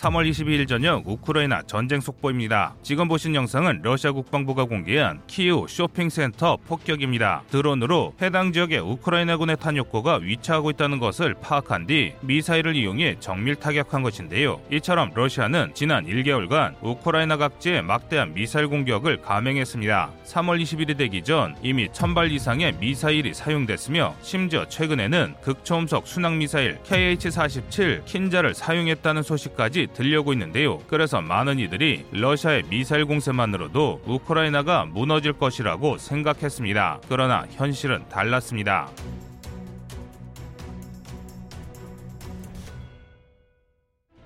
3월 22일 저녁 우크라이나 전쟁 속보입니다. 지금 보신 영상은 러시아 국방부가 공개한 키우 쇼핑센터 폭격입니다. 드론으로 해당 지역의 우크라이나군의 탄약고가 위치하고 있다는 것을 파악한 뒤 미사일을 이용해 정밀 타격한 것인데요. 이처럼 러시아는 지난 1개월간 우크라이나 각지에 막대한 미사일 공격을 감행했습니다. 3월 20일이 되기 전 이미 1000발 이상의 미사일이 사용됐으며 심지어 최근에는 극초음속 순항 미사일 KH-47 킨자를 사용했다는 소식까지 들려오고 있는데요. 그래서 많은 이들이 러시아의 미사일 공세만으로도 우크라이나가 무너질 것이라고 생각했습니다. 그러나 현실은 달랐습니다.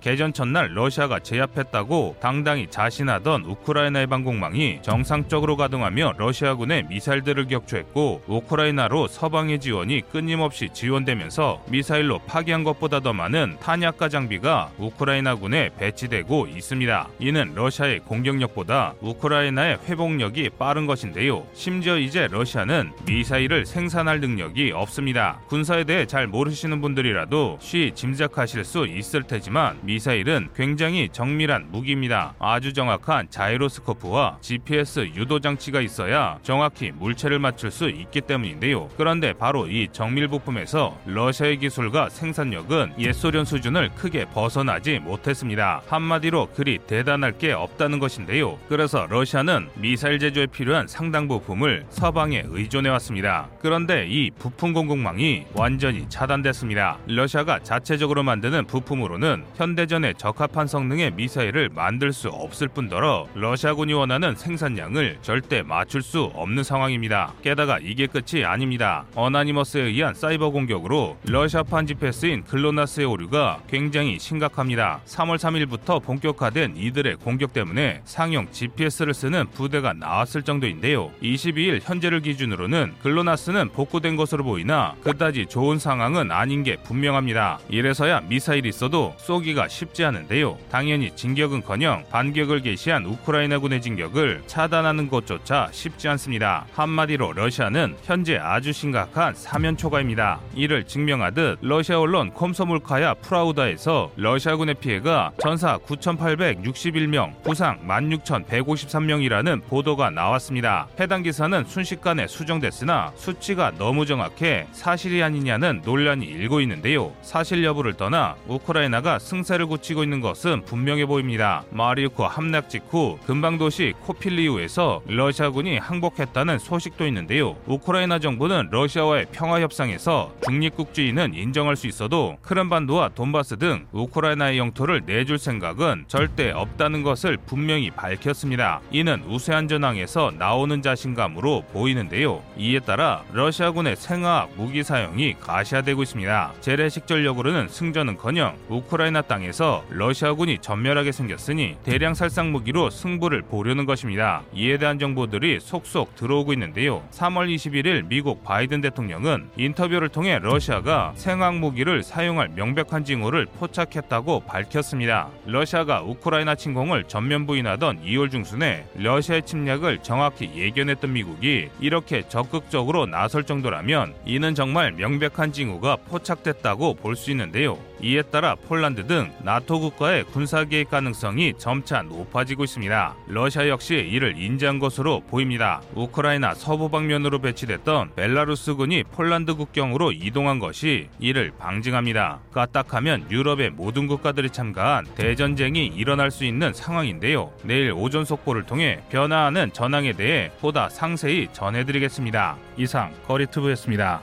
개전 첫날 러시아가 제압했다고 당당히 자신하던 우크라이나 해방공망이 정상적으로 가동하며 러시아군의 미사일들을 격추했고 우크라이나로 서방의 지원이 끊임없이 지원되면서 미사일로 파괴한 것보다 더 많은 탄약과 장비가 우크라이나군에 배치되고 있습니다. 이는 러시아의 공격력보다 우크라이나의 회복력이 빠른 것인데요. 심지어 이제 러시아는 미사일을 생산할 능력이 없습니다. 군사에 대해 잘 모르시는 분들이라도 쉬 짐작하실 수 있을 테지만 미 사일은 굉장히 정밀한 무기입니다. 아주 정확한 자이로스코프와 GPS 유도 장치가 있어야 정확히 물체를 맞출 수 있기 때문인데요. 그런데 바로 이 정밀 부품에서 러시아의 기술과 생산력은 옛 소련 수준을 크게 벗어나지 못했습니다. 한마디로 그리 대단할 게 없다는 것인데요. 그래서 러시아는 미사일 제조에 필요한 상당 부품을 서방에 의존해 왔습니다. 그런데 이 부품 공급망이 완전히 차단됐습니다. 러시아가 자체적으로 만드는 부품으로는 현대 대전에 적합한 성능의 미사일을 만들 수 없을 뿐더러 러시아군이 원하는 생산량을 절대 맞출 수 없는 상황입니다. 게다가 이게 끝이 아닙니다. 어나니머스에 의한 사이버 공격으로 러시아판 지패스인 글로나스의 오류가 굉장히 심각합니다. 3월 3일부터 본격화된 이들의 공격 때문에 상용 GPS를 쓰는 부대가 나왔을 정도인데요. 22일 현재를 기준으로는 글로나스는 복구된 것으로 보이나 그다지 좋은 상황은 아닌 게 분명합니다. 이래서야 미사일이 있어도 쏘기가 쉽지 않은데요. 당연히 진격은커녕 반격을 개시한 우크라이나군의 진격을 차단하는 것조차 쉽지 않습니다. 한마디로 러시아는 현재 아주 심각한 사면 초과입니다. 이를 증명하듯 러시아 언론 콤소몰카야 프라우다에서 러시아군의 피해가 전사 9,861명, 부상 16,153명이라는 보도가 나왔습니다. 해당 기사는 순식간에 수정됐으나 수치가 너무 정확해 사실이 아니냐는 논란이 일고 있는데요. 사실 여부를 떠나 우크라이나가 승세를 기세를 굳히고 있는 것은 분명해 보입니다. 마리우크 함락 직후 근방 도시 코필리우에서 러시아군이 항복했다는 소식도 있는데요. 우크라이나 정부는 러시아와의 평화 협상에서 중립국주의는 인정할 수 있어도 크림반도와 돈바스 등 우크라이나의 영토를 내줄 생각은 절대 없다는 것을 분명히 밝혔습니다. 이는 우세한 전황에서 나오는 자신감으로 보이는데요. 이에 따라 러시아군의 생화학 무기 사용이 가시화되고 있습니다. 재래식 전력으로는 승전은커녕 우크라이나 땅에 서 상황에서 러시아군이 전멸하게 생겼으니 대량 살상 무기로 승부를 보려는 것입니다. 이에 대한 정보들이 속속 들어오고 있는데요. 3월 21일 미국 바이든 대통령은 인터뷰를 통해 러시아가 생화학 무기를 사용할 명백한 징후를 포착했다고 밝혔습니다. 러시아가 우크라이나 침공을 전면 부인하던 2월 중순에 러시아의 침략을 정확히 예견했던 미국이 이렇게 적극적으로 나설 정도라면 이는 정말 명백한 징후가 포착됐다고 볼 수 있는데요. 이에 따라 폴란드 등 나토 국가의 군사 개입 가능성이 점차 높아지고 있습니다. 러시아 역시 이를 인지한 것으로 보입니다. 우크라이나 서부 방면으로 배치됐던 벨라루스군이 폴란드 국경으로 이동한 것이 이를 방증합니다. 까딱하면 유럽의 모든 국가들이 참가한 대전쟁이 일어날 수 있는 상황인데요. 내일 오전 속보를 통해 변화하는 전황에 대해 보다 상세히 전해드리겠습니다. 이상 거리투브였습니다.